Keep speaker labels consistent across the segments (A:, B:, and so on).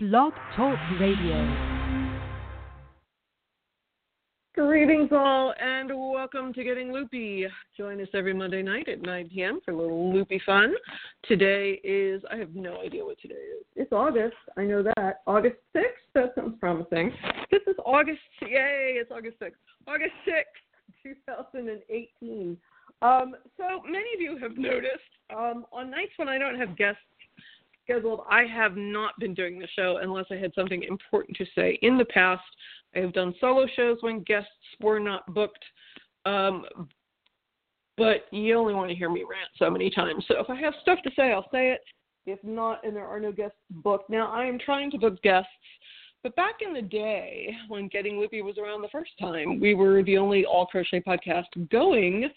A: Blog Talk Radio.
B: Greetings, all, and welcome to Getting Loopy. Join us every Monday night at 9 p.m. for a little loopy fun. Today is, I have no idea what today is. It's August, I know that. August 6th? That sounds promising. This is August, yay, it's August 6th. August 6th, 2018. Um, so many of you have noticed um, on nights when I don't have guests scheduled, I have not been doing the show unless I had something important to say. In the past, I have done solo shows when guests were not booked, um, but you only want to hear me rant so many times. So if I have stuff to say, I'll say it. If not, and there are no guests booked, now I am trying to book guests. But back in the day, when Getting Loopy was around the first time, we were the only all crochet podcast going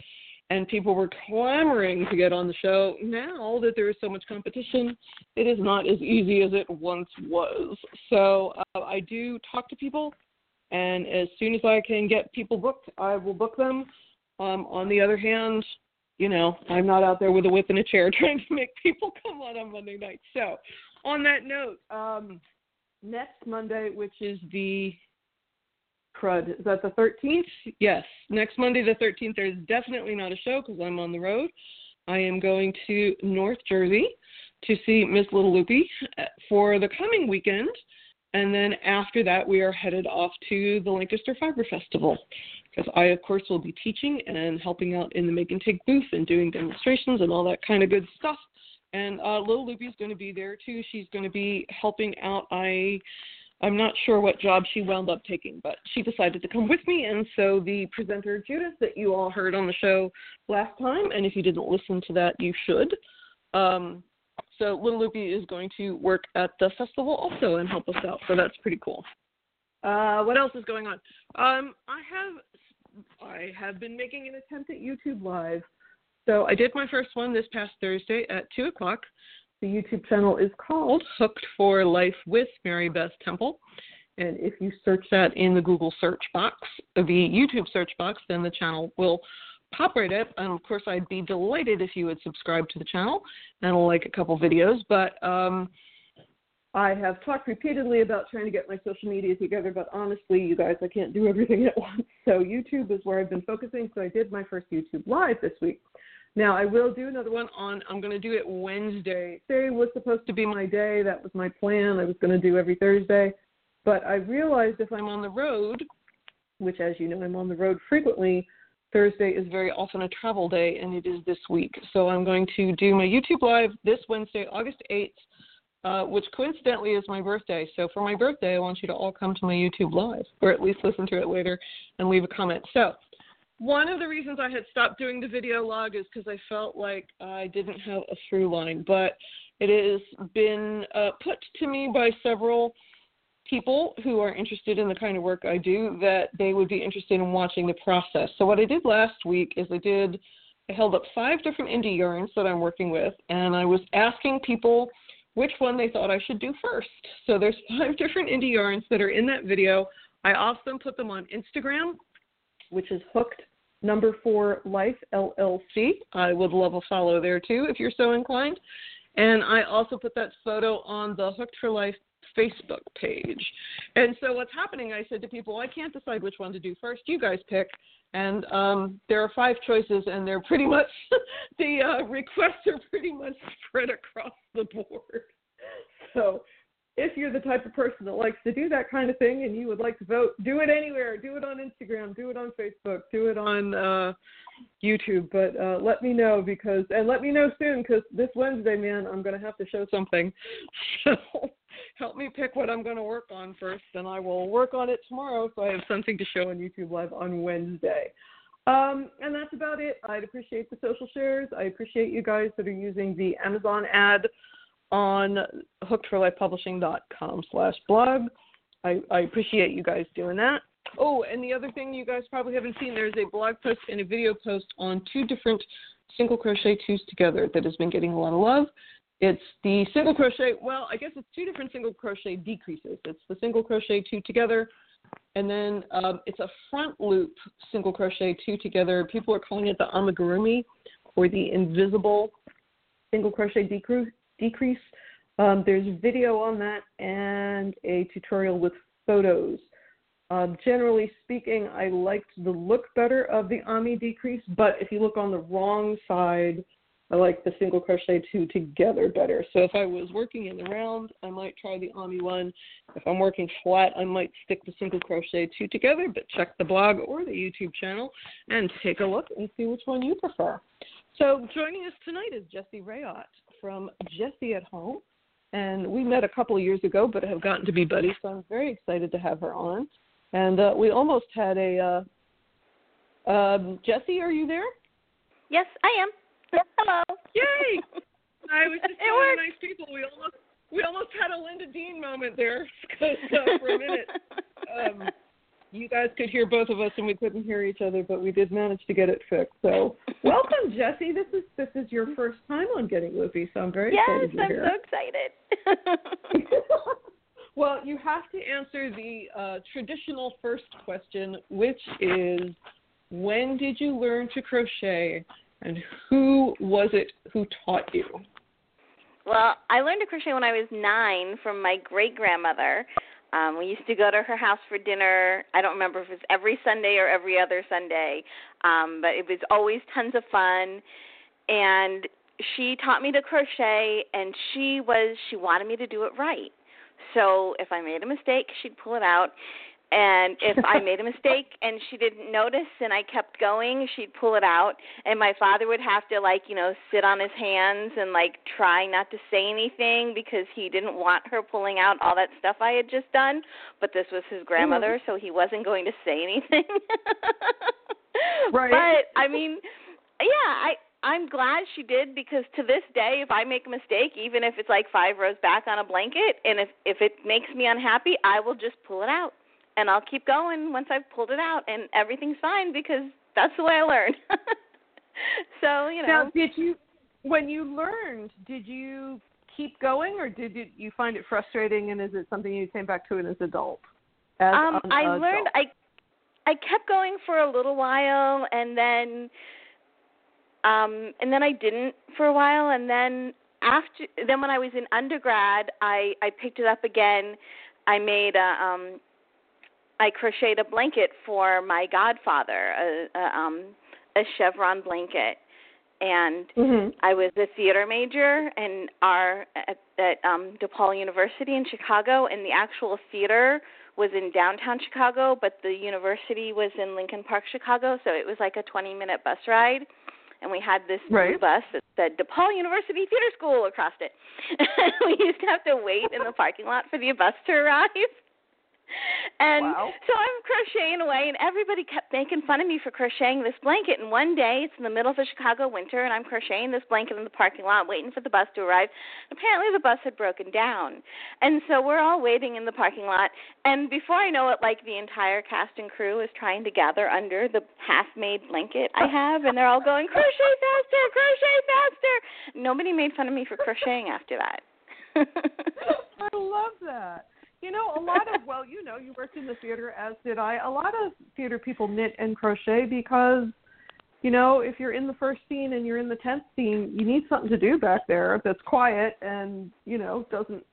B: and people were clamoring to get on the show. Now that there is so much competition, it is not as easy as it once was. So uh, I do talk to people, and as soon as I can get people booked, I will book them. Um, on the other hand, you know, I'm not out there with a whip and a chair trying to make people come on on Monday night. So, on that note, um, next Monday, which is the crud. Is that the 13th? Yes. Next Monday, the 13th, there's definitely not a show because I'm on the road. I am going to North Jersey to see Miss Little Loopy uh, for the coming weekend. And then after that, we are headed off to the Lancaster Fiber Festival because I, of course, will be teaching and helping out in the Make and Take booth and doing demonstrations and all that kind of good stuff. And uh, Little Loopy is going to be there too. She's going to be helping out. I I'm not sure what job she wound up taking, but she decided to come with me. And so the presenter, Judith, that you all heard on the show last time, and if you didn't listen to that, you should. Um, so Little Loopy is going to work at the festival also and help us out. So that's pretty cool. Uh, what else is going on? Um, I have I have been making an attempt at YouTube Live. So I did my first one this past Thursday at two o'clock. The YouTube channel is called Hooked for Life with Mary Beth Temple. And if you search that in the Google search box, the YouTube search box, then the channel will pop right up. And of course, I'd be delighted if you would subscribe to the channel and like a couple videos. But um, I have talked repeatedly about trying to get my social media together, but honestly, you guys, I can't do everything at once. So YouTube is where I've been focusing. So I did my first YouTube live this week. Now I will do another one on. I'm going to do it Wednesday. Today was supposed to be my day. That was my plan. I was going to do every Thursday, but I realized if I'm on the road, which as you know I'm on the road frequently, Thursday is very often a travel day, and it is this week. So I'm going to do my YouTube live this Wednesday, August 8th, uh, which coincidentally is my birthday. So for my birthday, I want you to all come to my YouTube live, or at least listen to it later and leave a comment. So one of the reasons I had stopped doing the video log is because I felt like I didn't have a through line, but it has been uh, put to me by several people who are interested in the kind of work I do that they would be interested in watching the process. So what I did last week is I did I held up five different indie yarns that I'm working with and I was asking people which one they thought I should do first. So there's five different indie yarns that are in that video. I also put them on Instagram, which is hooked number four life llc i would love a follow there too if you're so inclined. And i also put that photo on the hooked for life facebook page. And so what's happening i said to people i can't decide which one to do first. You guys pick. And um, there are five choices and they're pretty much the uh, requests are pretty much spread across the board. So if you're the type of person that likes to do that kind of thing and you would like to vote, do it anywhere. Do it on Instagram, do it on Facebook, do it on uh, YouTube. But uh, let me know because, and let me know soon because this Wednesday, man, I'm going to have to show something. So help me pick what I'm going to work on first, and I will work on it tomorrow so I have something to show on YouTube Live on Wednesday. Um, and that's about it. I'd appreciate the social shares. I appreciate you guys that are using the Amazon ad on hookedforlifepublishing.com slash blog. I, I appreciate you guys doing that. Oh, and the other thing you guys probably haven't seen, there's a blog post and a video post on two different single crochet twos together that has been getting a lot of love. It's the single crochet, well, I guess it's two different single crochet decreases. It's the single crochet two together, and then um, it's a front loop single crochet two together. People are calling it the amigurumi or the invisible single crochet decrease decrease. Um, there's video on that and a tutorial with photos. Um, generally speaking, I liked the look better of the Ami decrease, but if you look on the wrong side, I like the single crochet two together better. So if I was working in the round, I might try the Ami one. If I'm working flat, I might stick the single crochet two together, but check the blog or the YouTube channel and take a look and see which one you prefer. So joining us tonight is Jessie Rayot from Jessie at Home. And we met a couple of years ago, but have gotten to be buddies, so I'm very excited to have her on. And uh, we almost had a. Uh, um, Jessie, are you there?
C: Yes, I am. Hello.
B: Yay! I was just telling nice people we almost we almost had a Linda Dean moment there because uh, for a minute um, you guys could hear both of us and we couldn't hear each other, but we did manage to get it fixed. So welcome, Jessie. This is this is your first time on Getting Loopy, so I'm very
C: yes,
B: excited Yes,
C: I'm
B: here.
C: so excited.
B: well, you have to answer the uh, traditional first question, which is when did you learn to crochet and who was it who taught you?
C: Well, I learned to crochet when I was nine from my great grandmother. Um, we used to go to her house for dinner. I don't remember if it was every Sunday or every other Sunday, um, but it was always tons of fun. And she taught me to crochet, and she was she wanted me to do it right. So if I made a mistake, she'd pull it out. And if I made a mistake and she didn't notice and I kept going, she'd pull it out. And my father would have to, like, you know, sit on his hands and, like, try not to say anything because he didn't want her pulling out all that stuff I had just done. But this was his grandmother, mm-hmm. so he wasn't going to say anything.
B: right.
C: But, I mean, yeah, I. I'm glad she did because to this day, if I make a mistake, even if it's like five rows back on a blanket, and if if it makes me unhappy, I will just pull it out and I'll keep going once I've pulled it out, and everything's fine because that's the way I learn. so you know.
B: Now, did you when you learned? Did you keep going, or did you, you find it frustrating? And is it something you came back to as an adult? As
C: um, I
B: adult?
C: learned. I I kept going for a little while, and then um and then I didn't for a while, and then after then when I was in undergrad, I I picked it up again. I made a um I crocheted a blanket for my godfather, a, a, um, a chevron blanket, and
B: mm-hmm.
C: I was a theater major and our at, at um, DePaul University in Chicago, and the actual theater was in downtown Chicago, but the university was in Lincoln Park, Chicago, so it was like a 20-minute bus ride. And we had this
B: right.
C: bus that said DePaul University Theater School across it. we used to have to wait in the parking lot for the bus to arrive. And
B: wow.
C: so I'm crocheting away, and everybody kept making fun of me for crocheting this blanket. And one day, it's in the middle of a Chicago winter, and I'm crocheting this blanket in the parking lot, waiting for the bus to arrive. Apparently, the bus had broken down, and so we're all waiting in the parking lot. And before I know it, like the entire cast and crew is trying to gather under the half-made blanket I have, and they're all going crochet faster, crochet faster. Nobody made fun of me for crocheting after that.
B: I love that. You know, a lot of well, you know, you worked in the theater as did I. A lot of theater people knit and crochet because you know, if you're in the first scene and you're in the tenth scene, you need something to do back there that's quiet and, you know, doesn't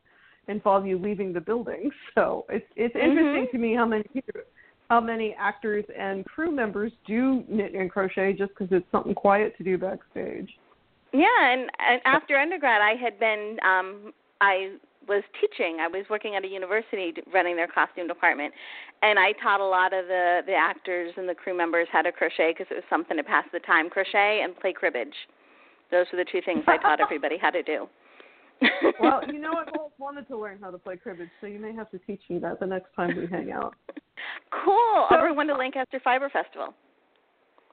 B: involve you leaving the building. So it's it's
C: mm-hmm.
B: interesting to me how many how many actors and crew members do knit and crochet just because it's something quiet to do backstage.
C: Yeah, and, and after undergrad, I had been um I was teaching. I was working at a university running their costume department, and I taught a lot of the the actors and the crew members how to crochet because it was something to pass the time. Crochet and play cribbage. Those were the two things I taught everybody how to do.
B: well, you know, I've always wanted to learn how to play cribbage, so you may have to teach me that the next time we hang out.
C: Cool. So, Everyone to Lancaster Fiber Festival.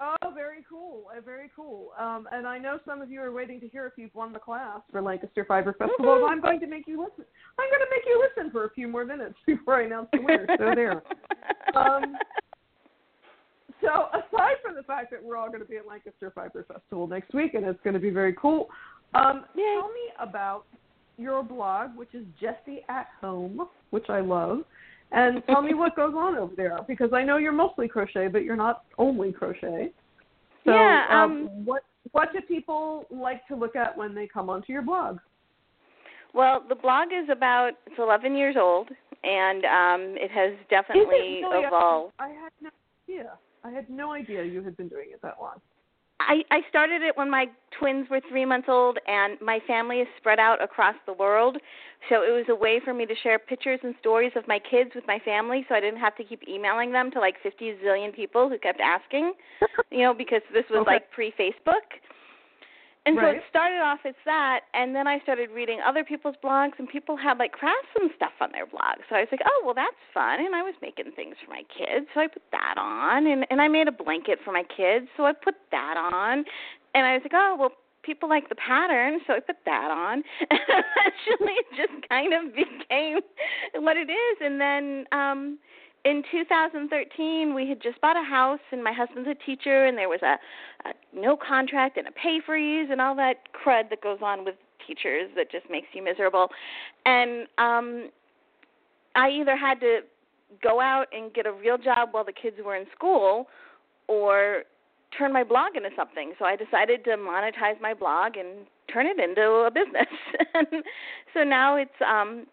B: Oh, very cool. Uh, very cool. Um, and I know some of you are waiting to hear if you've won the class for Lancaster Fiber Festival.
C: Mm-hmm.
B: I'm going to make you listen. I'm going to make you listen for a few more minutes before I announce the winner. So there. Um, so aside from the fact that we're all going to be at Lancaster Fiber Festival next week, and it's going to be very cool, um, tell me about your blog, which is Jessie at Home, which I love and tell me what goes on over there because I know you're mostly crochet, but you're not only crochet. So,
C: yeah. Um,
B: um, what what do people like to look at when they come onto your blog?
C: Well, the blog is about it's 11 years old, and um, it has definitely
B: Really?
C: evolved.
B: I had no idea. I had no idea you had been doing it that long.
C: I, I started it when my twins were three months old, and my family is spread out across the world. So it was a way for me to share pictures and stories of my kids with my family, so I didn't have to keep emailing them to like 50 zillion people who kept asking, you know, because this was
B: Okay.
C: like pre Facebook. And so it started off as that, and then I started reading other people's blogs, and people had like crafts and stuff on their blogs. So I was like, oh, well, that's fun. And I was making things for my kids, so I put that on, and and I made a blanket for my kids, so I put that on, and I was like, oh, well, people like the pattern, so I put that on. And eventually, it just kind of became what it is, and then. um in 2013, we had just bought a house, and my husband's a teacher, and there was a, a no contract and a pay freeze and all that crud that goes on with teachers that just makes you miserable. And um, I either had to go out and get a real job while the kids were in school, or turn my blog into something. So I decided to monetize my blog and turn it into a business. so now it's um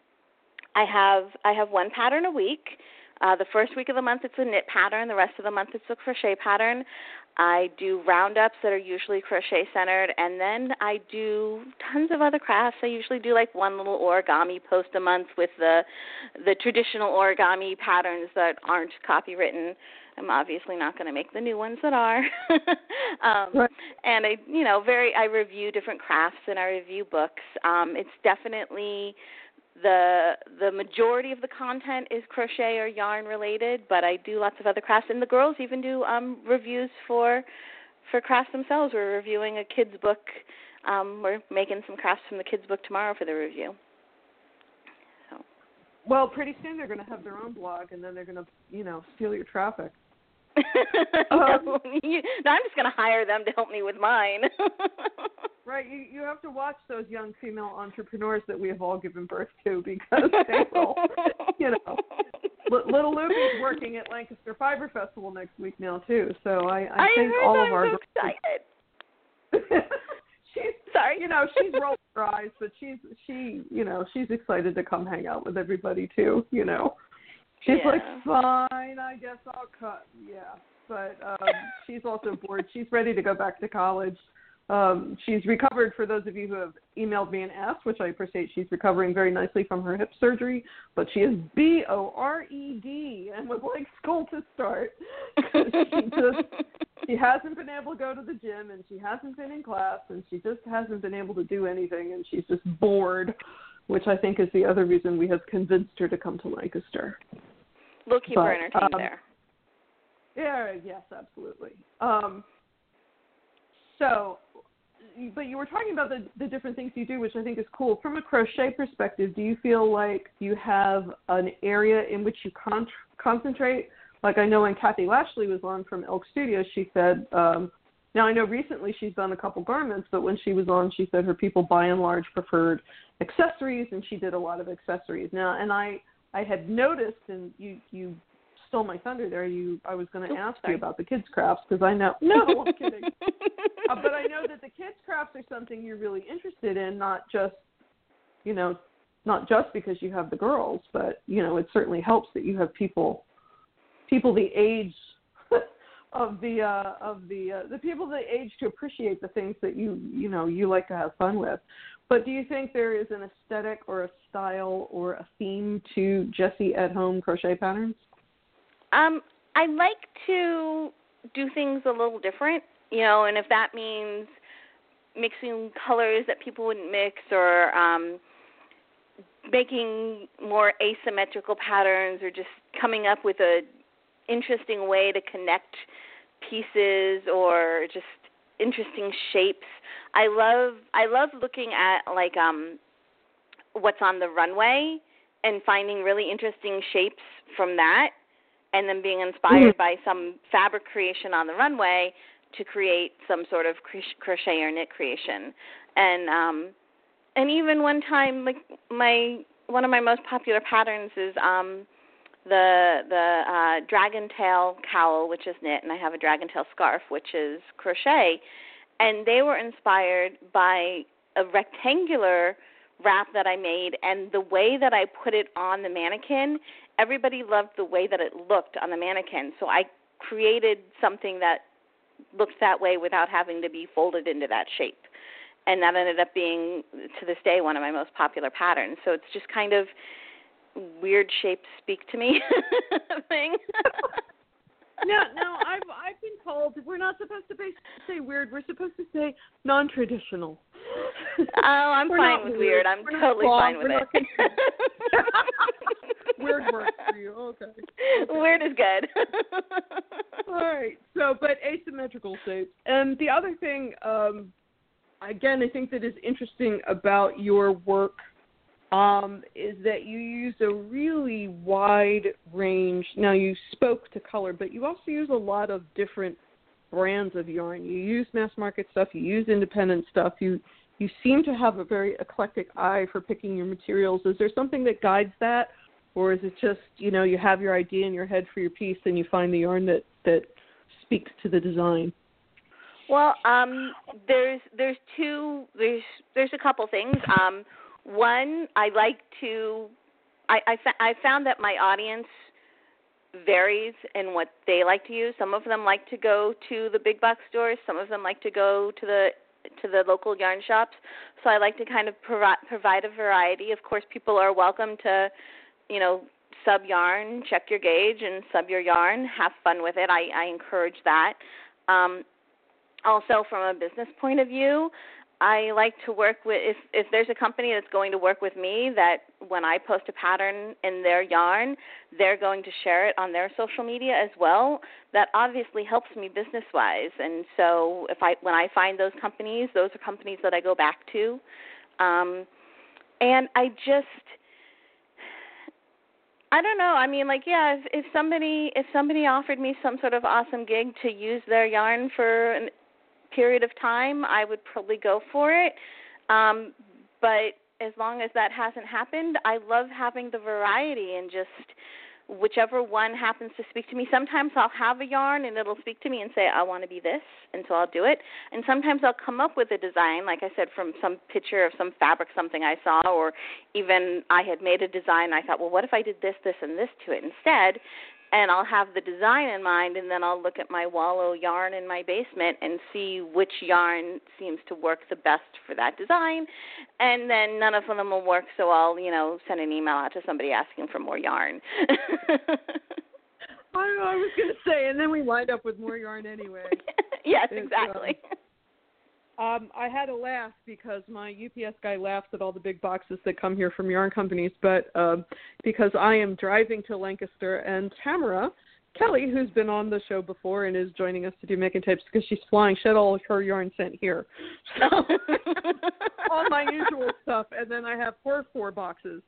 C: I have I have one pattern a week. Uh, the first week of the month it's a knit pattern. The rest of the month it's a crochet pattern. I do roundups that are usually crochet centered, and then I do tons of other crafts. I usually do like one little origami post a month with the the traditional origami patterns that aren't copywritten. I'm obviously not going to make the new ones that are. um,
B: Right.
C: And I, you know, very I review different crafts and I review books. Um, it's definitely the the majority of the content is crochet or yarn related, but I do lots of other crafts, and the girls even do um, reviews for for crafts themselves. We're reviewing a kids book. Um, we're making some crafts from the kids book tomorrow for the review. So
B: Well, pretty soon they're going to have their own blog, and then they're going to, you know, steal your traffic.
C: no, you, no, I'm just going to hire them to help me with mine.
B: Right, you you have to watch those young female entrepreneurs that we have all given birth to because they will, you know. Li- Little Loopy's working at Lancaster Fiber Festival next week now too, so I I,
C: I
B: think all of
C: I'm
B: our
C: so excited.
B: she's
C: Sorry.
B: you know she's rolling her eyes, but she's she you know she's excited to come hang out with everybody too. You know, she's like fine, I guess I'll cut. Yeah, but um, she's also bored. She's ready to go back to college. Um, she's recovered. For those of you who have emailed me and asked, which I appreciate, she's recovering very nicely from her hip surgery. But she is B O R E D and would like school to start. she just she hasn't been able to go to the gym and she hasn't been in class and she just hasn't been able to do anything and she's just bored, which I think is the other reason we have convinced her to come to Lancaster.
C: We'll keep
B: But,
C: her entertained
B: um,
C: there.
B: Yeah, yes, absolutely. Um, so, but you were talking about the the different things you do, which I think is cool. From a crochet perspective, do you feel like you have an area in which you con- concentrate? Like I know when Kathy Lashley was on from Elk Studios, she said. Um, now I know recently she's done a couple garments, but when she was on, she said her people by and large preferred accessories, and she did a lot of accessories. Now, and I I had noticed, and you you stole my thunder there. You I was going to ask you about the kids crafts because I know no, I'm kidding. uh, but I know that the kids crafts are something you're really interested in, not just you know, not just because you have the girls, but you know, it certainly helps that you have people people the age of the uh of the uh, the people the age to appreciate the things that you you know you like to have fun with. But do you think there is an aesthetic or a style or a theme to Jessie at home crochet patterns?
C: Um, I like to do things a little different, you know, and if that means mixing colors that people wouldn't mix or um making more asymmetrical patterns or just coming up with a interesting way to connect pieces or just interesting shapes. I love I love looking at like um what's on the runway and finding really interesting shapes from that and then being inspired by some fabric creation on the runway to create some sort of cro- crochet or knit creation. And um and even one time like my one of my most popular patterns is um the the uh dragon tail cowl which is knit and I have a dragon tail scarf which is crochet and they were inspired by a rectangular wrap that I made, and the way that I put it on the mannequin, everybody loved the way that it looked on the mannequin. So I created something that looked that way without having to be folded into that shape. And that ended up being, to this day, one of my most popular patterns. So it's just kind of weird shapes speak to me thing.
B: no, no, I've I've been told we're not supposed to say weird. We're supposed to say non-traditional.
C: Oh, I'm
B: we're
C: fine with weird. I'm
B: we're
C: totally fine with
B: we're
C: it.
B: weird works for you. Okay. okay.
C: Weird is good.
B: All right. So, but asymmetrical shapes. And the other thing, um, again, I think that is interesting about your work um, is that you use a really wide range. Now, you spoke to color, but you also use a lot of different brands of yarn. You use mass market stuff, you use independent stuff. You you seem to have a very eclectic eye for picking your materials. Is there something that guides that, or is it just you know you have your idea in your head for your piece and you find the yarn that that speaks to the design?
C: Well, um, there's there's two there's there's a couple things. Um, one, I like to. I I, I found that my audience varies in what they like to use. Some of them like to go to the big box stores. Some of them like to go to the to the local yarn shops. So I like to kind of provide provide a variety. Of course, people are welcome to, you know, sub yarn, check your gauge, and sub your yarn. Have fun with it. I, I encourage that. Um, also, from a business point of view, I like to work with if if there's a company that's going to work with me that when I post a pattern in their yarn, they're going to share it on their social media as well. That obviously helps me business wise. And so if I when I find those companies, those are companies that I go back to. Um and I just I don't know. I mean, like, yeah, if, if somebody if somebody offered me some sort of awesome gig to use their yarn for an period of time, I would probably go for it. Um, but as long as that hasn't happened, I love having the variety and just whichever one happens to speak to me. Sometimes I'll have a yarn and it'll speak to me and say, I want to be this, and so I'll do it. And sometimes I'll come up with a design, like I said, from some picture of some fabric, something I saw, or even I had made a design. I thought, well, what if I did this, this, and this to it instead? And I'll have the design in mind, and then I'll look at my wallow yarn in my basement and see which yarn seems to work the best for that design. And then none of them will work, so I'll, you know, send an email out to somebody asking for more yarn.
B: I, I was going to say, and then we wind up with more yarn anyway.
C: yes, exactly.
B: Um, I had a laugh because my UPS guy laughs at all the big boxes that come here from yarn companies, but um, because I am driving to Lancaster and Tamara Kelly, who's been on the show before and is joining us to do Make and Take because she's flying, she had all her yarn sent here. So all my usual stuff, and then I have four four boxes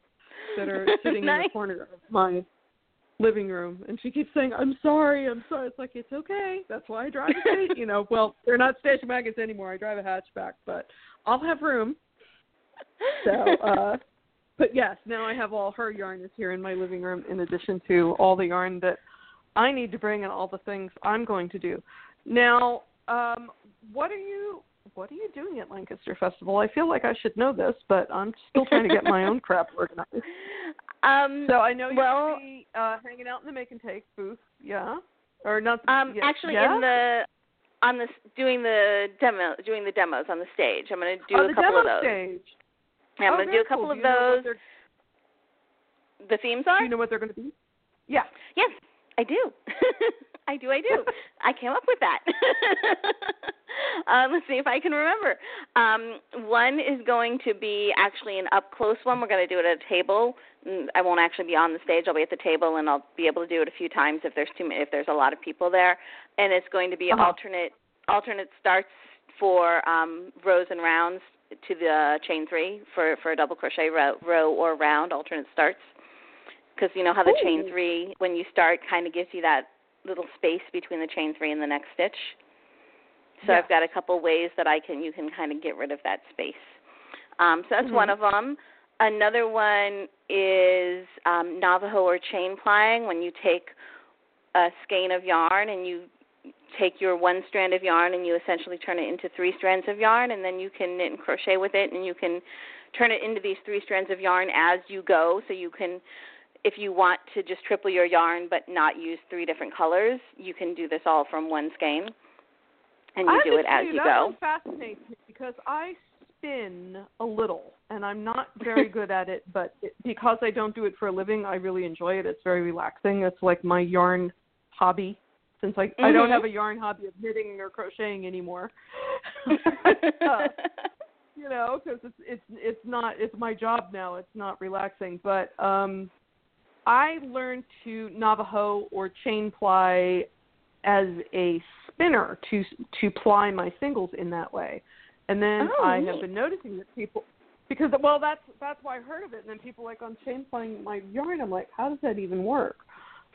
B: that are sitting in the corner of my living room and she keeps saying i'm sorry i'm sorry it's like it's okay. That's why i drive a you know well they're not station wagons anymore. I drive a hatchback but i'll have room. So uh but yes now i have all her yarn is here in my living room in addition to all the yarn that i need to bring and all the things i'm going to do. Now um what are you what are you doing at lancaster festival i feel like i should know this but i'm still trying to get my own crap organized
C: um,
B: so I know you're
C: well,
B: be uh, hanging out in the make and take booth, yeah, or not?
C: um,
B: yeah,
C: actually,
B: yeah?
C: in the on the doing the demo doing the demos on the stage. I'm going to do a couple of those.
B: stage.
C: Yeah, I'm
B: oh,
C: going to do a couple
B: cool.
C: of
B: do you know what
C: those. The themes are?
B: Do you know what they're going to be? Yeah.
C: Yes, I do. I do. I do. I came up with that. um, let's see if I can remember. Um, one is going to be actually an up close one. We're going to do it at a table. Mm, I won't actually be on the stage. I'll be at the table, and I'll be able to do it a few times if there's too many, if there's a lot of people there. And it's going to be
B: Uh-huh.
C: alternate alternate starts for um, rows and rounds to the chain three for for a double crochet row, row or round alternate starts because you know how the chain three when you start kind of gives you that little space between the chain three and the next stitch. So
B: Yeah.
C: I've got a couple ways that I can you can kind of get rid of that space. Um, so that's
B: Mhm.
C: one of them. Another one is um, Navajo or chain plying when you take a skein of yarn and you take your one strand of yarn and you essentially turn it into three strands of yarn and then you can knit and crochet with it and you can turn it into these three strands of yarn as you go, so you can if you want to just triple your yarn but not use three different colors, you can do this all from one skein, and you
B: I
C: do it as
B: you,
C: you
B: that
C: go.
B: fascinates me because I spin a little, and I'm not very good at it. But it, because I don't do it for a living, I really enjoy it. It's very relaxing. It's like my yarn hobby. Since I I don't
C: Mhm.
B: have a yarn hobby of knitting or crocheting anymore. Uh, you know, because it's it's it's not it's my job now. It's not relaxing, but um, I learned to Navajo or chain ply as a spinner to to ply my singles in that way, and then
C: Oh,
B: I
C: neat.
B: have been noticing that people because well that's that's why I heard of it, and then people like on chain plying my yarn. I'm like, how does that even work?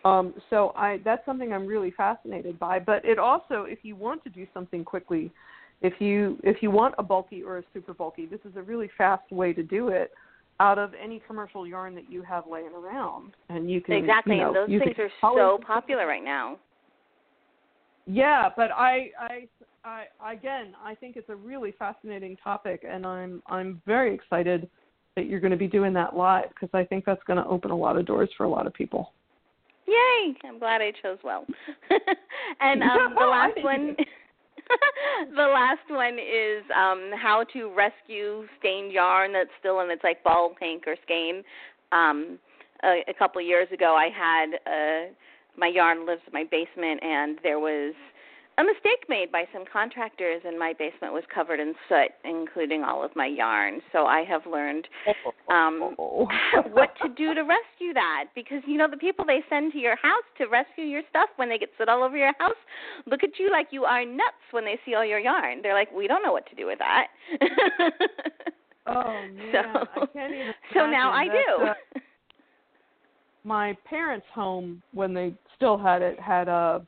B: Um, so I that's something I'm really fascinated by. But it also, if you want to do something quickly, if you if you want a bulky or a super bulky, this is a really fast way to do it out of any commercial yarn that you have laying around, and you can
C: exactly,
B: you know,
C: and those things are so popular right now.
B: Yeah, but I, I, I, again, I think it's a really fascinating topic, and I'm, I'm very excited that you're going to be doing that live because I think that's going to open a lot of doors for a lot of people.
C: Yay! I'm glad I chose well. and um, the last one, the last one is um, how to rescue stained yarn that's still in its like ball hank or skein. Um, a, a couple years ago, I had uh, my yarn lives in my basement, and there was a mistake made by some contractors, and my basement was covered in soot, including all of my yarn. So I have learned um, what to do to rescue that because you know the people they send to your house to rescue your stuff when they get soot all over your house look at you like you are nuts when they see all your yarn they're like we don't know what to do with that
B: Oh man,
C: so
B: I can't even.
C: so now i do
B: uh, my parents' home when they still had it had a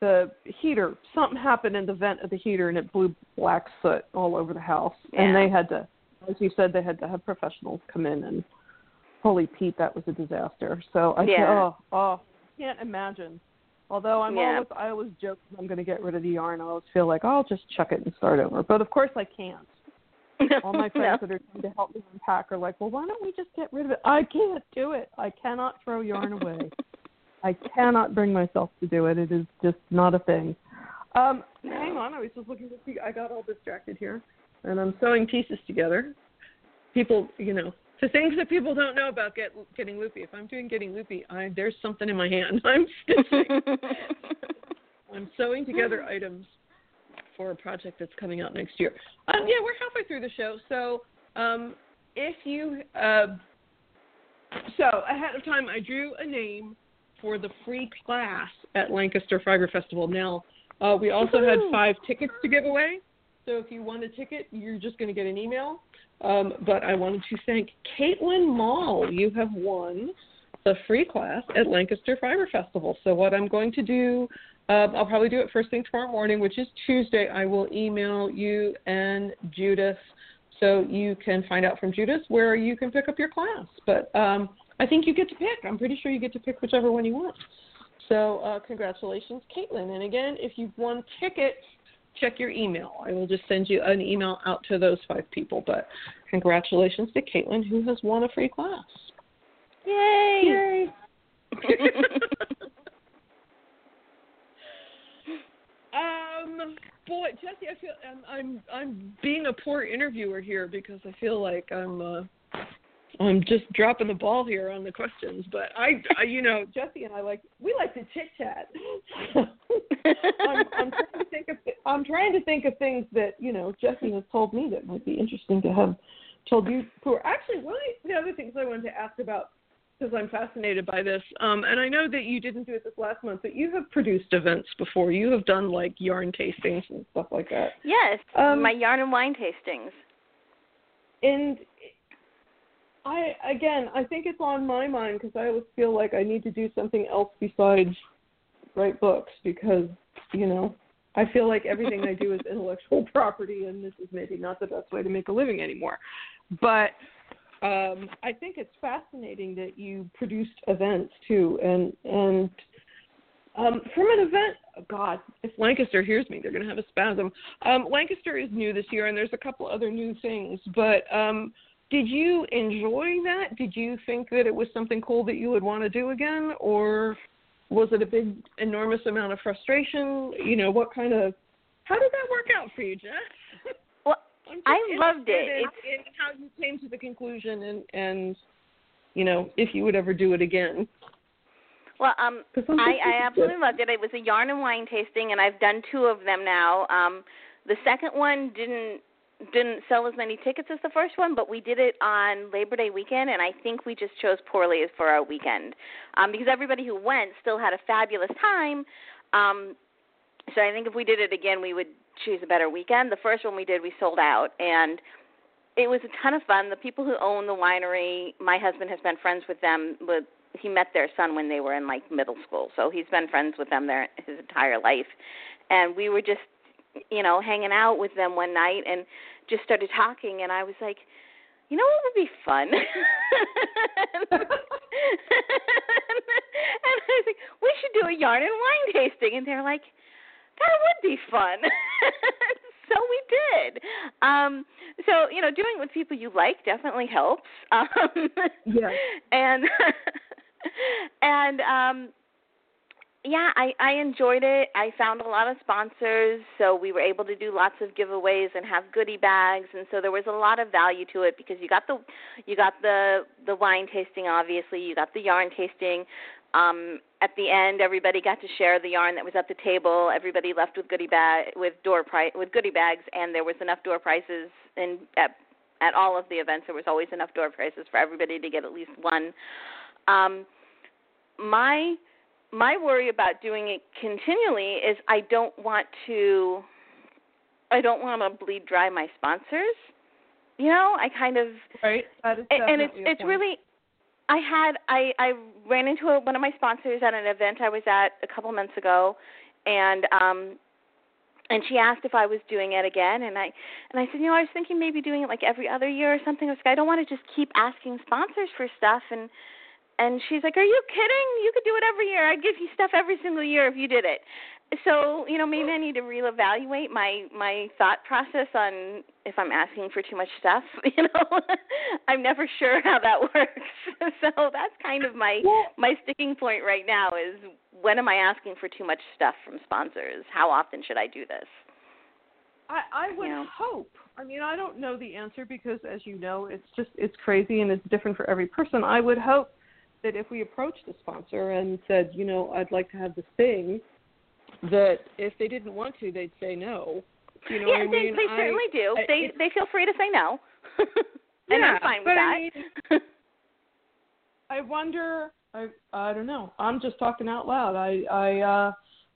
B: the heater. Something happened in the vent of the heater, and it blew black soot all over the house. And they had to, as you said, they had to have professionals come in. And holy Pete, that was a disaster. So I
C: Yeah.
B: said, oh, oh, can't imagine. Although I'm
C: Yeah.
B: always, I always joke I'm going to get rid of the yarn. I always feel like oh, I'll just chuck it and start over. But of course I can't all my friends
C: no.
B: that are trying to help me unpack are like, well, why don't we just get rid of it? I can't do it. I cannot throw yarn away. I cannot bring myself to do it. It is just not a thing. Um, Hang on, I was just looking to see. I got all distracted here, and I'm sewing pieces together. People, you know, the things that people don't know about get, getting loopy. If I'm doing getting loopy, I, there's something in my hand. I'm stitching. I'm sewing together items for a project that's coming out next year. Um, yeah, we're halfway through the show, so um, if you uh, so ahead of time, I drew a name for the free class at Lancaster Fiber Festival. Now, uh, we also had five tickets to give away. So if you want a ticket, you're just going to get an email. Um, but I wanted to thank Caitlin Mall. You have won the free class at Lancaster Fiber Festival. So what I'm going to do, um, I'll probably do it first thing tomorrow morning, which is Tuesday. I will email you and Judith so you can find out from Judith where you can pick up your class. But um, I think you get to pick. I'm pretty sure you get to pick whichever one you want. So uh, congratulations, Caitlin. And again, if you've won tickets, check your email. I will just send you an email out to those five people. But congratulations to Caitlin, who has won a free class.
C: Yay!
B: Um, boy, Jessie, I feel I'm I'm I'm being a poor interviewer here because I feel like I'm uh I'm just dropping the ball here on the questions. But I, I you know, Jessie and I like we like to chit chat. I'm, I'm trying to think of I'm trying to think of things that you know Jessie has told me that might be interesting to have told you. Who are actually one of the other things I wanted to ask about because I'm fascinated by this. Um, and I know that you didn't do it this last month, but you have produced events before. You have done like yarn tastings and stuff like that.
C: yes,
B: Um,
C: my yarn and wine tastings.
B: And I again, I think it's on my mind because I always feel like I need to do something else besides write books because you know I feel like everything I do is intellectual property, and this is maybe not the best way to make a living anymore. But um, I think it's fascinating that you produced events too, and and um, from an event oh God, if Lancaster hears me, they're going to have a spasm. Um, Lancaster is new this year, and there's a couple other new things. But um, did you enjoy that? Did you think that it was something cool that you would want to do again, or was it a big, enormous amount of frustration? You know, what kind of how did that work out for you, Jess?
C: Well, I loved it.
B: In, in how you came to the conclusion, and and you know, if you would ever do it again.
C: Well, um, I, I absolutely loved it. It was a yarn and wine tasting, and I've done two of them now. Um, the second one didn't didn't sell as many tickets as the first one, but we did it on Labor Day weekend, and I think we just chose poorly for our weekend um, because everybody who went still had a fabulous time. Um, so I think if we did it again, we would choose a better weekend. The first one we did, we sold out, and it was a ton of fun. The people who own the winery, my husband has been friends with them. With he met their son when they were in like middle school, so he's been friends with them their his entire life. And we were just, you know, hanging out with them one night and just started talking. And I was like, you know what would be fun? and I was like, we should do a yarn and wine tasting. And they're like, that would be fun. so we did. Um, so you know, doing it with people you like definitely helps. Um,
B: yeah.
C: And and um, yeah, I I enjoyed it. I found a lot of sponsors, so we were able to do lots of giveaways and have goodie bags, and so there was a lot of value to it because you got the you got the the wine tasting, obviously, you got the yarn tasting, um, at the end, everybody got to share the yarn that was at the table. Everybody left with goodie bag with door price with goodie bags, and there was enough door prizes in at at all of the events. There was always enough door prizes for everybody to get at least one. Um, my my worry about doing it continually is I don't want to I don't want to bleed dry my sponsors. You know, I kind of
B: right. That is
C: and it's it's
B: point.
C: really I had I I ran into a, one of my sponsors at an event I was at a couple months ago, and um, and she asked if I was doing it again, and I and I said, you know, I was thinking maybe doing it like every other year or something. I was like, I don't want to just keep asking sponsors for stuff, and and she's like, are you kidding? You could do it every year. I'd give you stuff every single year if you did it so you know maybe I need to reevaluate my my thought process on if I'm asking for too much stuff. You know, I'm never sure how that works. so that's kind of my my sticking point right now is when am I asking for too much stuff from sponsors? How often should I do this?
B: I, I would hope. I mean, I don't know the answer because, as you know, it's just it's crazy and it's different for every person. I would hope that if we approached the sponsor and said, you know, I'd like to have this thing, that if they didn't want to, they'd say no. You know
C: yeah,
B: I mean?
C: they, they
B: I,
C: certainly do.
B: I,
C: they they feel free to say no, and
B: yeah,
C: I'm fine with that.
B: I, mean, I wonder. I I don't know. I'm just talking out loud. I I uh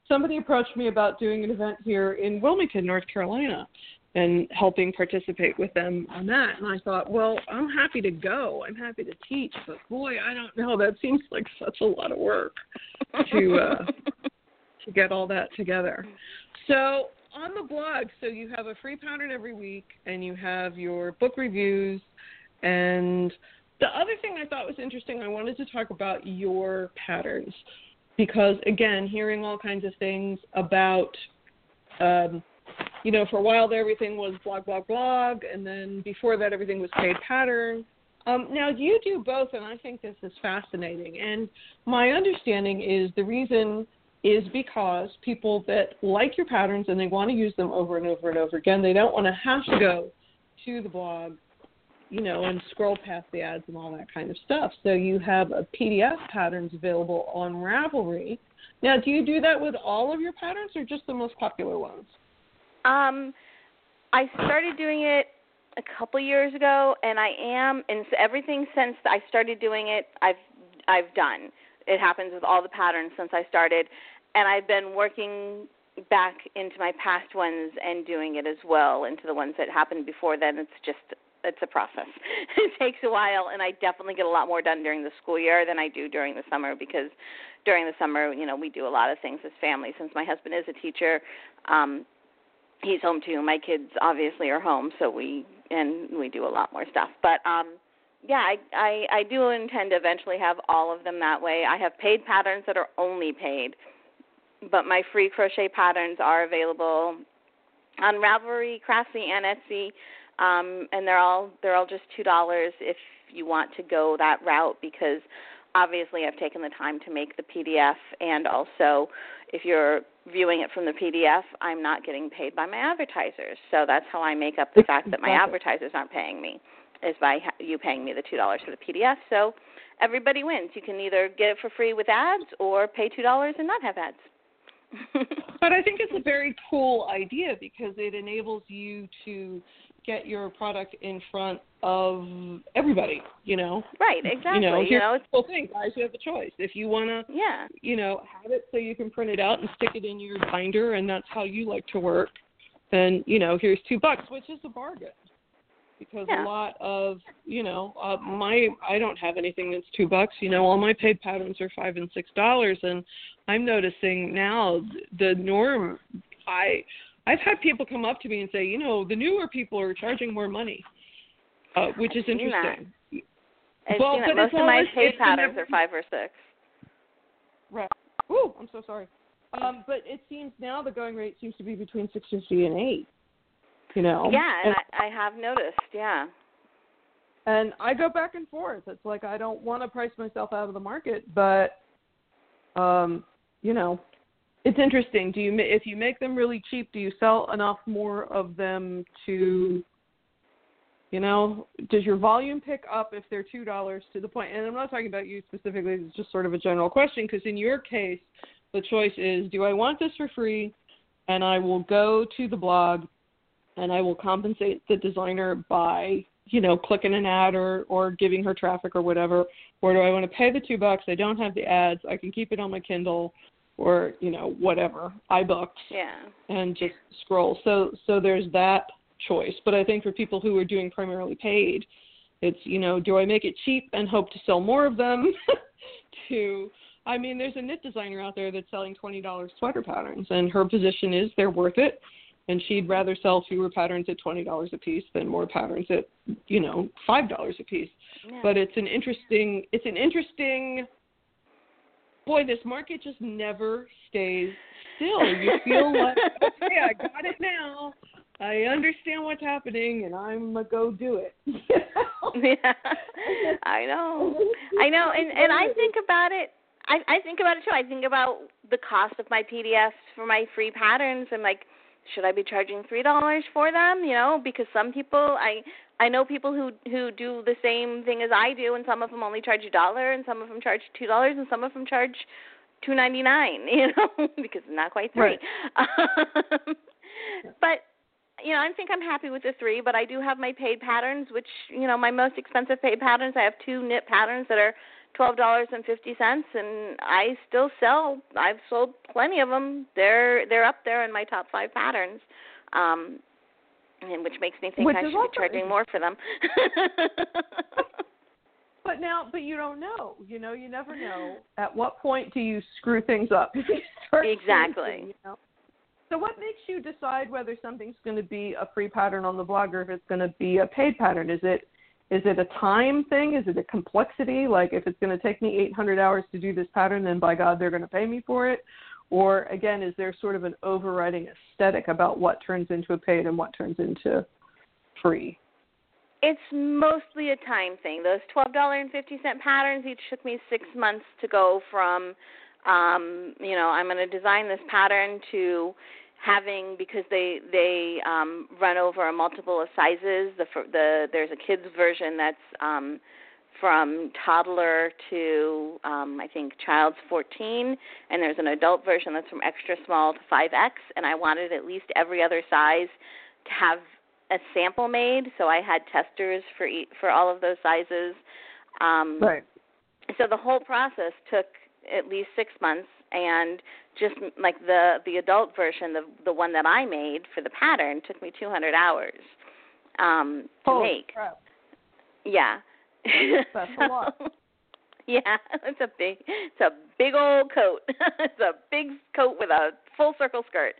B: somebody approached me about doing an event here in Wilmington, North Carolina, and helping participate with them on that. And I thought, well, I'm happy to go. I'm happy to teach, but boy, I don't know. That seems like such a lot of work to uh to get all that together. So on the blog, so you have a free pattern every week, and you have your book reviews. And the other thing I thought was interesting, I wanted to talk about your patterns because again, hearing all kinds of things about, um, you know, for a while there everything was blog, blog, blog, and then before that everything was paid pattern. Um, now you do both, and I think this is fascinating. And my understanding is the reason is because people that like your patterns and they want to use them over and over and over again, they don't want to have to go to the blog, you know, and scroll past the ads and all that kind of stuff. So you have a PDF patterns available on Ravelry. Now, do you do that with all of your patterns or just the most popular ones?
C: Um, I started doing it a couple years ago, and I am, and everything since I started doing it, I've I've done. It happens with all the patterns since I started and I've been working back into my past ones and doing it as well into the ones that happened before then. It's just it's a process. it takes a while, and I definitely get a lot more done during the school year than I do during the summer because during the summer, you know, we do a lot of things as family. Since my husband is a teacher, um, he's home too. My kids obviously are home, so we and we do a lot more stuff. But um, yeah, I, I I do intend to eventually have all of them that way. I have paid patterns that are only paid but my free crochet patterns are available on Ravelry, Craftsy, and Etsy, um, and they're all they're all just two dollars if you want to go that route because obviously I've taken the time to make the PDF and also if you're viewing it from the PDF, I'm not getting paid by my advertisers. So that's how I make up the fact that my advertisers aren't paying me is by you paying me the $2 for the PDF. So everybody wins. You can either get it for free with ads or pay $2 and not have ads.
B: but I think it's a very cool idea because it enables you to get your product in front of everybody, you know.
C: Right, exactly.
B: You know,
C: you know,
B: the cool thing, guys, you have a choice. If you wanna
C: yeah.
B: you know, have it so you can print it out and stick it in your binder and that's how you like to work, then, you know, here's two bucks, which is a bargain. Because
C: yeah.
B: a lot of you know, uh, my I don't have anything that's two bucks. You know, all my paid patterns are five and six dollars, and I'm noticing now the norm. I I've had people come up to me and say, you know, the newer people are charging more money, uh, which is interesting.
C: I've
B: well,
C: seen that. Most of my paid patterns are five or six.
B: Right. Ooh, I'm so sorry. Um, but it seems now the going rate seems to be between six fifty and eight. You know.
C: Yeah, and, and I, I have noticed. Yeah.
B: And I go back and forth. It's like I don't want to price myself out of the market, but um, you know, it's interesting. Do you if you make them really cheap, do you sell enough more of them to you know, does your volume pick up if they're two dollars to the point? And I'm not talking about you specifically. It's just sort of a general question because in your case, the choice is: do I want this for free, and I will go to the blog, and I will compensate the designer by you know clicking an ad or or giving her traffic or whatever, or do I want to pay the two bucks? I don't have the ads. I can keep it on my Kindle or you know whatever iBooks
C: yeah.
B: and just scroll. So so there's that choice. But I think for people who are doing primarily paid, it's you know do I make it cheap and hope to sell more of them? to I mean, there's a knit designer out there that's selling twenty dollars sweater patterns, and her position is they're worth it, and she'd rather sell fewer patterns at twenty dollars a piece than more patterns at you know five dollars a piece.
C: Yeah.
B: But it's an interesting it's an interesting boy, this market just never stays still. You feel like, okay, I got it now. I understand what's happening, and I'm gonna go do it.
C: yeah, I know, I know, and and I think about it. I I think about it too. I think about the cost of my PDFs for my free patterns. I'm like, should I be charging three dollars for them? You know, because some people I I know people who who do the same thing as I do, and some of them only charge a dollar, and some of them charge two dollars, and some of them charge two ninety nine. You know, because it's not quite three.
B: Right.
C: Um, but you know, I think I'm happy with the three, but I do have my paid patterns, which you know, my most expensive paid patterns. I have two knit patterns that are twelve dollars and fifty cents, and I still sell. I've sold plenty of them. They're they're up there in my top five patterns. Um, and which makes me think
B: which
C: I should
B: also,
C: be charging more for them.
B: but now, but you don't know. You know, you never know. At what point do you screw things up?
C: exactly.
B: You know? So, what makes you decide whether something's going to be a free pattern on the blog or if it's going to be a paid pattern? Is it is it a time thing? Is it a complexity? Like, if it's going to take me 800 hours to do this pattern, then by God, they're going to pay me for it. Or again, is there sort of an overriding aesthetic about what turns into a paid and what turns into free?
C: It's mostly a time thing. Those twelve dollar and fifty cent patterns each took me six months to go from, um, you know, I'm going to design this pattern to having because they they um, run over a multiple of sizes. The the there's a kids version that's um, from toddler to um, I think child's 14, and there's an adult version that's from extra small to 5X. And I wanted at least every other size to have a sample made, so I had testers for for all of those sizes. Um,
B: right.
C: So the whole process took at least six months, and just like the the adult version, the the one that I made for the pattern, took me 200 hours um, to
B: Holy
C: make.
B: Crap.
C: Yeah.
B: That's a lot.
C: Yeah, it's a big, it's a big old coat. it's a big coat with a full circle skirt.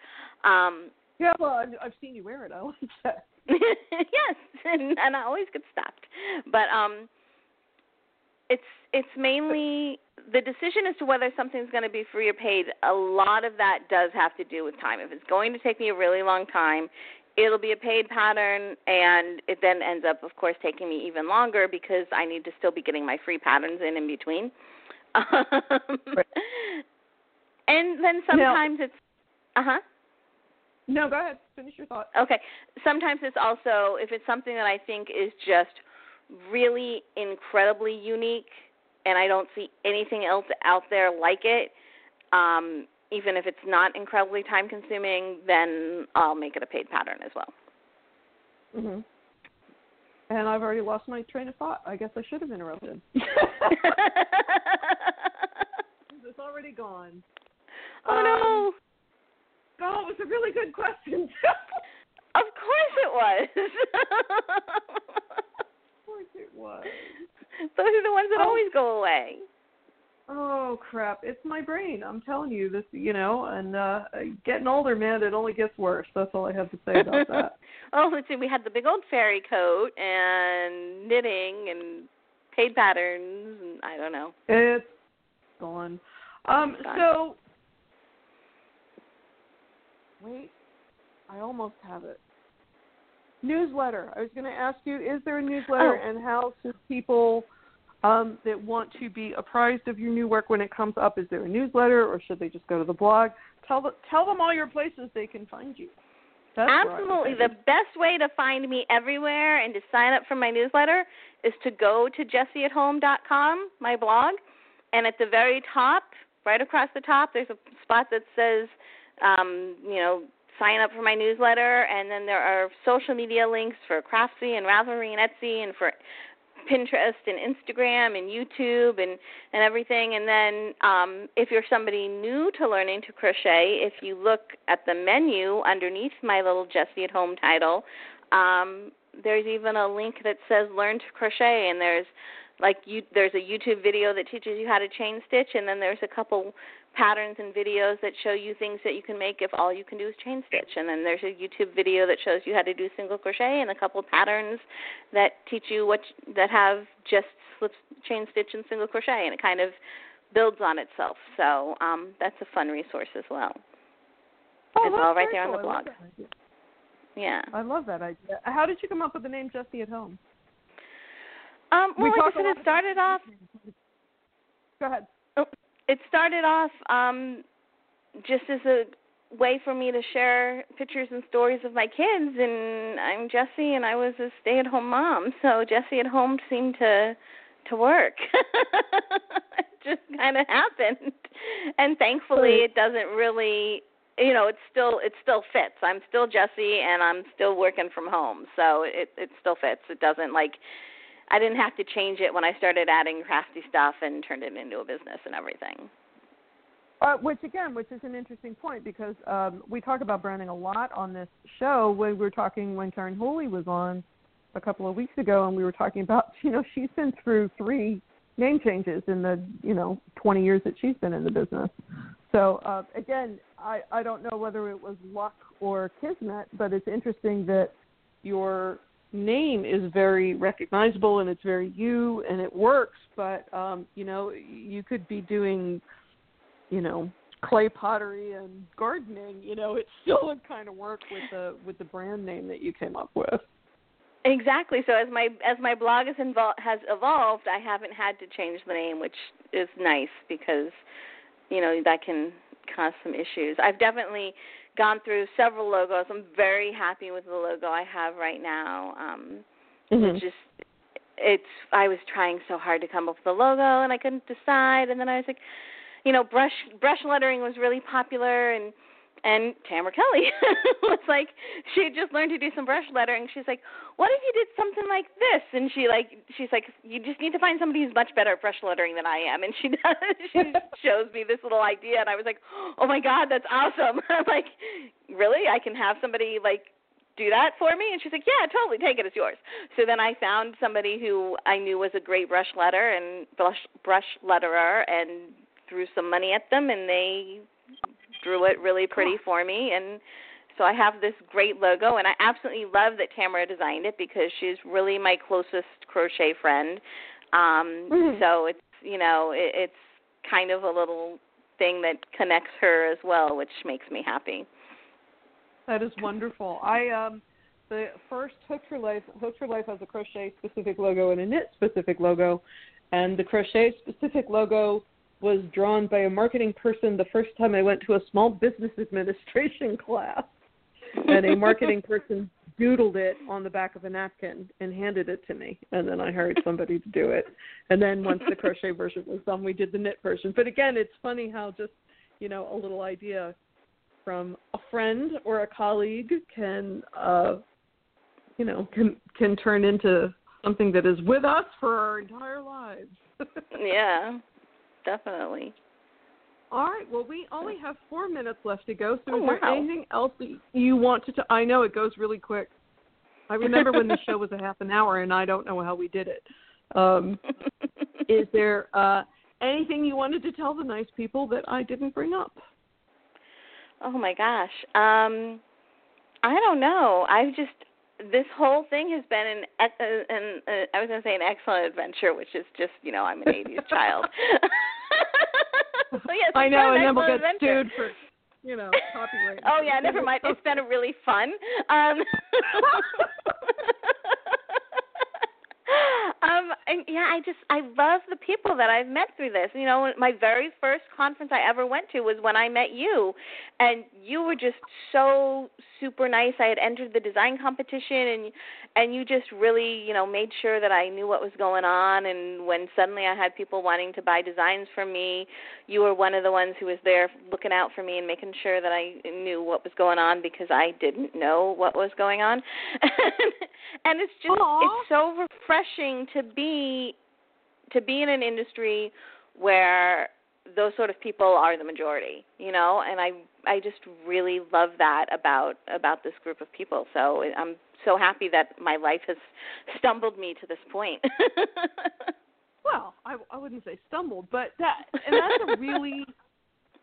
C: Um,
B: yeah, well, I've, I've seen you wear it. I like that.
C: yes, and, and I always get stopped. But um, it's it's mainly the decision as to whether something's going to be free or paid. A lot of that does have to do with time. If it's going to take me a really long time, it'll be a paid pattern, and it then ends up, of course, taking me even longer because I need to still be getting my free patterns in in between.
B: Right.
C: And then sometimes it's uh huh.
B: No, go ahead. Finish your thought.
C: Okay. Sometimes it's also if it's something that I think is just really incredibly unique and I don't see anything else out there like it, um, even if it's not incredibly time consuming, then I'll make it a paid pattern as well.
B: Mhm. And I've already lost my train of thought. I guess I should have interrupted. it's already gone.
C: oh
B: Um,
C: no.
B: Oh, it was a really good question.
C: Of course it was.
B: of course it was.
C: Those are the ones that
B: Oh.
C: always go away.
B: Oh crap! It's my brain. I'm telling you this. You know, and uh getting older, man, it only gets worse. That's all I have to say about that.
C: oh, let's see. We had the big old fairy coat and knitting and paid patterns and I don't know.
B: It's gone. Um.
C: Gone.
B: So, wait. I almost have it. Newsletter. I was going to ask you: Is there a newsletter,
C: Oh.
B: and how should people um, that want to be apprised of your new work when it comes up? Is there a newsletter, or should they just go to the blog? Tell the, tell them all your places they can find you. That's
C: Absolutely. The best way to find me everywhere and to sign up for my newsletter is to go to jessieathome.com, my blog, and at the very top, right across the top, there's a spot that says, um, you know, sign up for my newsletter, and then there are social media links for Craftsy and Ravelry and Etsy and for Pinterest and Instagram and YouTube and and everything. And then um, if you're somebody new to learning to crochet, if you look at the menu underneath my little Jessie at Home title, um, there's even a link that says Learn to Crochet, and there's like you there's a YouTube video that teaches you how to chain stitch, and then there's a couple patterns and videos that show you things that you can make if all you can do is chain stitch. And then there's a YouTube video that shows you how to do single crochet and a couple patterns that teach you what that have just slip chain stitch and single crochet and it kind of builds on itself. So, um that's a fun resource as well.
B: Oh,
C: it's all right there on the.
B: I
C: blog. Yeah.
B: I love that idea. How did you come up with the name Jessie at Home?
C: Um
B: We
C: well like I said it started off
B: Go ahead.
C: It started off um just as a way for me to share pictures and stories of my kids and I'm Jessie and I was a stay at home mom so Jessie at home seemed to to work. It just kind of happened. And thankfully it doesn't really you know it still it still fits. I'm still Jessie and I'm still working from home so it it still fits. It doesn't like I didn't have to change it when I started adding crafty stuff and turned it into a business and everything.
B: Uh, which again, which is an interesting point because um, we talk about branding a lot on this show. When we were talking when Karen Whooley was on a couple of weeks ago, and we were talking about you know she's been through three name changes in the you know 20 years that she's been in the business. So uh, again, I I don't know whether it was luck or kismet, but it's interesting that your name is very recognizable and it's very you and it works. But um, you know you could be doing you know clay pottery and gardening you know it still would kind of work with the with the brand name that you came up with
C: Exactly. So as my as my blog has invol- has evolved, I haven't had to change the name, which is nice because you know that can cause some issues. I've definitely gone through several logos. I'm very happy with the logo I have right now. Um
B: mm-hmm.
C: It's just it's I was trying so hard to come up with a logo and I couldn't decide and then I was like you know, brush brush lettering was really popular and and Tamara Kelly was like she had just learned to do some brush lettering. She's like, What if you did something like this? And she like she's like, You just need to find somebody who's much better at brush lettering than I am and she does she shows me this little idea and I was like, Oh my god, that's awesome. I'm like, Really? I can have somebody like do that for me? And she's like, yeah, totally, take it, it's yours. So then I found somebody who I knew was a great brush letter and brush brush letterer, and threw some money at them, and they drew it really pretty for me. And so I have this great logo, and I absolutely love that Tamara designed it because she's really my closest crochet friend. Um,
B: Mhm.
C: So it's you know it, it's kind of a little thing that connects her as well, which makes me happy.
B: That is wonderful. I um the first Hooked for Life Hooked for Life has a crochet specific logo and a knit specific logo, and the crochet specific logo was drawn by a marketing person the first time I went to a small business administration class, and a marketing person doodled it on the back of a napkin and handed it to me, and then I hired somebody to do it, and then once the crochet version was done, we did the knit version. But again, it's funny how just you know a little idea from a friend or a colleague can uh you know can can turn into something that is with us for our entire lives.
C: Yeah, definitely.
B: all right well we only have four minutes left to go so
C: Oh,
B: is there
C: wow.
B: anything else that you want to t- i know it goes really quick i remember when the show was a half an hour and i don't know how we did it um is there uh anything you wanted to tell the nice people that i didn't bring up
C: Oh my gosh. Um I don't know. I've just this whole thing has been an uh, an uh, I was going to say an excellent adventure, which is just, you know, I'm an 80s child. so yes,
B: i know and then we'll get
C: adventure.
B: sued for you know copyright
C: Oh yeah, never mind. It's been a really fun. Um Um and yeah, I just I love the people that I've met through this. You know, my very first conference I ever went to was when I met you and you were just so super nice. I had entered the design competition and and you just really, you know, made sure that I knew what was going on and when suddenly I had people wanting to buy designs from me, you were one of the ones who was there looking out for me and making sure that I knew what was going on because I didn't know what was going on. and it's just
B: Aw.
C: it's so refreshing to be to be in an industry where those sort of people are the majority, you know, and I I just really love that about about this group of people. So I'm so happy that my life has stumbled me to this point.
B: Well, I, I wouldn't say stumbled, but that and that's a really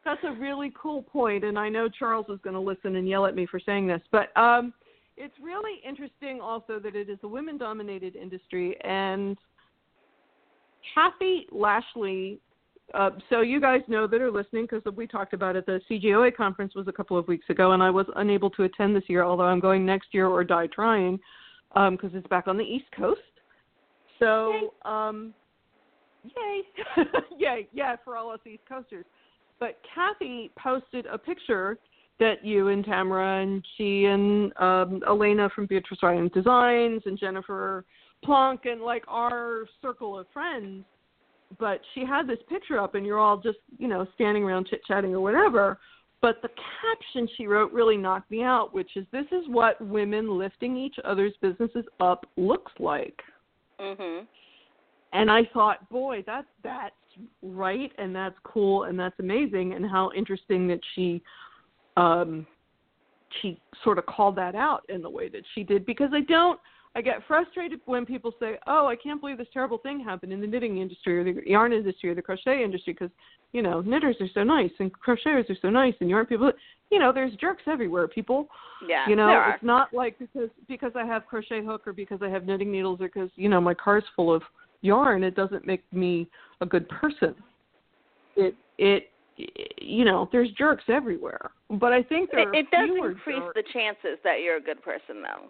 B: that's a really cool point, and I know Charles is going to listen and yell at me for saying this, but um, it's really interesting also that it is a women-dominated industry, and Kathy Lashley. Uh, so you guys know that are listening because we talked about it. The CGOA conference was a couple of weeks ago, and I was unable to attend this year. Although I'm going next year or die trying, because it's back on the East Coast. So, um, yay, yay, yeah, for all us East Coasters. But Kathy posted a picture that you and Tamara and she and um, Elena from Beatrice Ryan Designs and Jennifer Plunk and like our circle of friends. But she had this picture up, and you're all just you know standing around chit chatting or whatever. But the caption she wrote really knocked me out, which is this is what women lifting each other's businesses up looks like
C: mhm.
B: and I thought, boy, that's that's right, and that's cool, and that's amazing, and how interesting that she, um, she sort of called that out in the way that she did because I don't. I get frustrated when people say, "Oh, I can't believe this terrible thing happened in the knitting industry or the yarn industry or the crochet industry," because you know knitters are so nice and crocheters are so nice and yarn people. You know, there's jerks everywhere. People,
C: Yeah.
B: you know,
C: there are.
B: it's not like because because I have crochet hook or because I have knitting needles or because you know my car's full of yarn. It doesn't make me a good person. It it you know there's jerks everywhere, but I think there
C: It, it does increase
B: jerks.
C: the chances that you're a good person, though.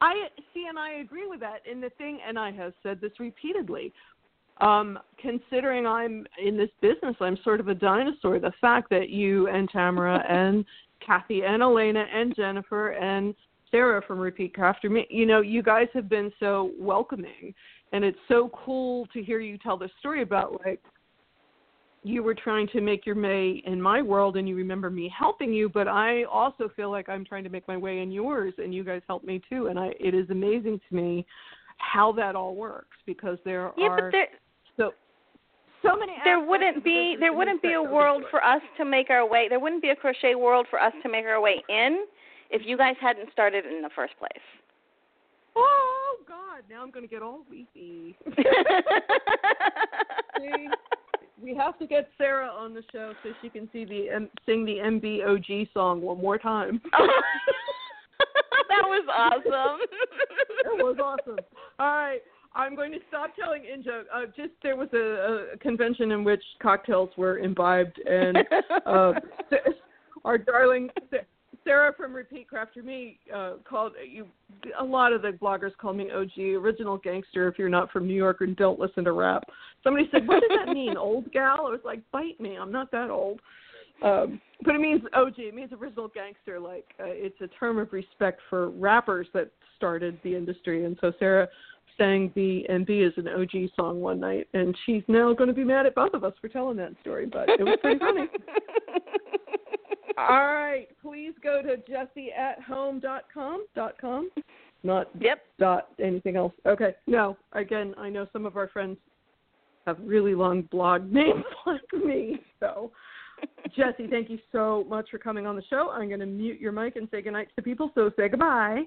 B: I see, and I agree with that. And the thing, and I have said this repeatedly. Um, considering I'm in this business, I'm sort of a dinosaur. The fact that you and Tamara and Kathy and Elena and Jennifer and Sarah from Repeat Crafter Me, you know, you guys have been so welcoming, and it's so cool to hear you tell the story about like you were trying to make your way in my world and you remember me helping you but i also feel like i'm trying to make my way in yours and you guys help me too and i it is amazing to me how that all works because there
C: Yeah,
B: are
C: there
B: so so many
C: there wouldn't be there wouldn't be a world for us to make our way. There wouldn't be a crochet world for us to make our way in if you guys hadn't started in the first place.
B: oh god now i'm going to get all weepy? we have to get sarah on the show so she can see the um, sing the mbog song one more time
C: that was awesome.
B: it was awesome. All right. I'm going to stop telling in joke. Uh, just there was a, a convention in which cocktails were imbibed, and uh, our darling Sarah from Repeat Crafter Me uh, called you. A lot of the bloggers call me OG, original gangster. If you're not from New York and don't listen to rap, somebody said, "What does that mean, old gal?" I was like, "Bite me, I'm not that old." Um, but it means OG. It means original gangster. Like uh, it's a term of respect for rappers that started the industry. And so Sarah sang B and B is an OG song one night, and she's now going to be mad at both of us for telling that story. But it was pretty funny. All right, please go to jessieathome.com. Dot com, dot com. not
C: yep.
B: dot anything else. Okay, no. Again, I know some of our friends have really long blog names like me. So, Jessie, thank you so much for coming on the show. I'm going to mute your mic and say goodnight to people. So say goodbye.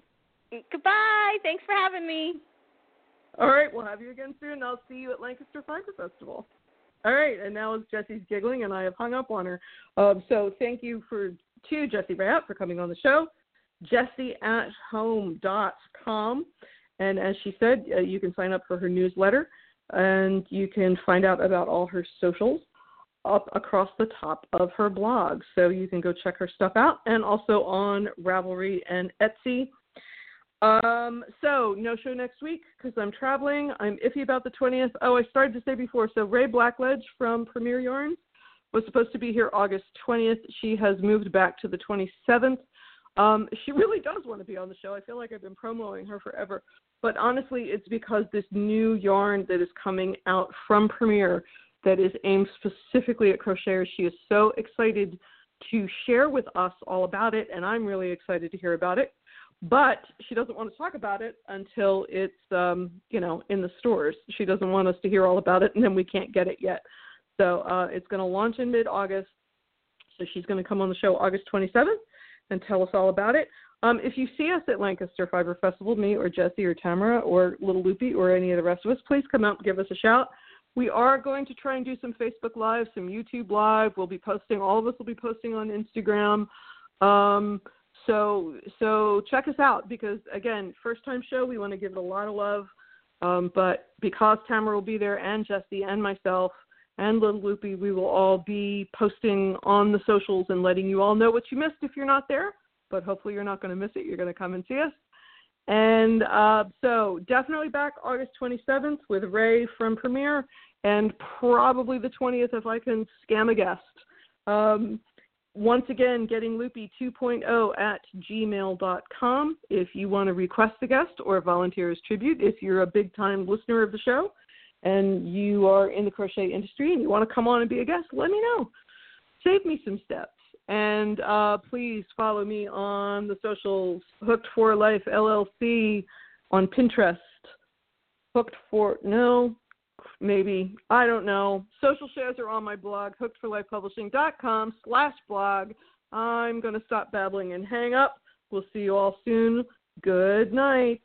C: Goodbye. Thanks for having me.
B: All right, we'll have you again soon. I'll see you at Lancaster Fiber Festival. All right, and now Jessie's giggling, and I have hung up on her. Um, so thank you for to Jessie Rayot for coming on the show. Jessie at home.com. And as she said, uh, you can sign up for her newsletter and you can find out about all her socials up across the top of her blog. So you can go check her stuff out and also on Ravelry and Etsy um, so no show next week because I'm traveling. I'm iffy about the 20th. Oh, I started to say before. So Rae Blackledge from Premier Yarns was supposed to be here August 20th. She has moved back to the 27th. Um, she really does want to be on the show. I feel like I've been promoting her forever. But honestly, it's because this new yarn that is coming out from Premier that is aimed specifically at crocheters. She is so excited to share with us all about it, and I'm really excited to hear about it but she doesn't want to talk about it until it's um you know in the stores. She doesn't want us to hear all about it and then we can't get it yet. So uh it's going to launch in mid august so she's going to come on the show august 27th and tell us all about it. Um if you see us at lancaster fiber festival me or Jessie or tamara or little loopy or any of the rest of us please come out and give us a shout. We are going to try and do some facebook live some youtube live. We'll be posting all of us will be posting on instagram. Um so so check us out because again, first time show, we want to give it a lot of love. Um, but because Tamara will be there and Jessie and myself and Little Loopy, we will all be posting on the socials and letting you all know what you missed if you're not there. But hopefully you're not going to miss it. You're going to come and see us. And uh, so definitely back August 27th with Rae from Premier and probably the 20th if I can scam a guest. Um, once again, getting loopy 2.0 at gmail.com if you want to request a guest or volunteer as tribute. If you're a big time listener of the show and you are in the crochet industry and you want to come on and be a guest, let me know. Save me some steps. And uh, please follow me on the socials Hooked for Life LLC on Pinterest. Hooked for, no, maybe. I don't know. Social shares are on my blog, hookedforlifepublishing.com slash blog. I'm going to stop babbling and hang up. We'll see you all soon. Good night.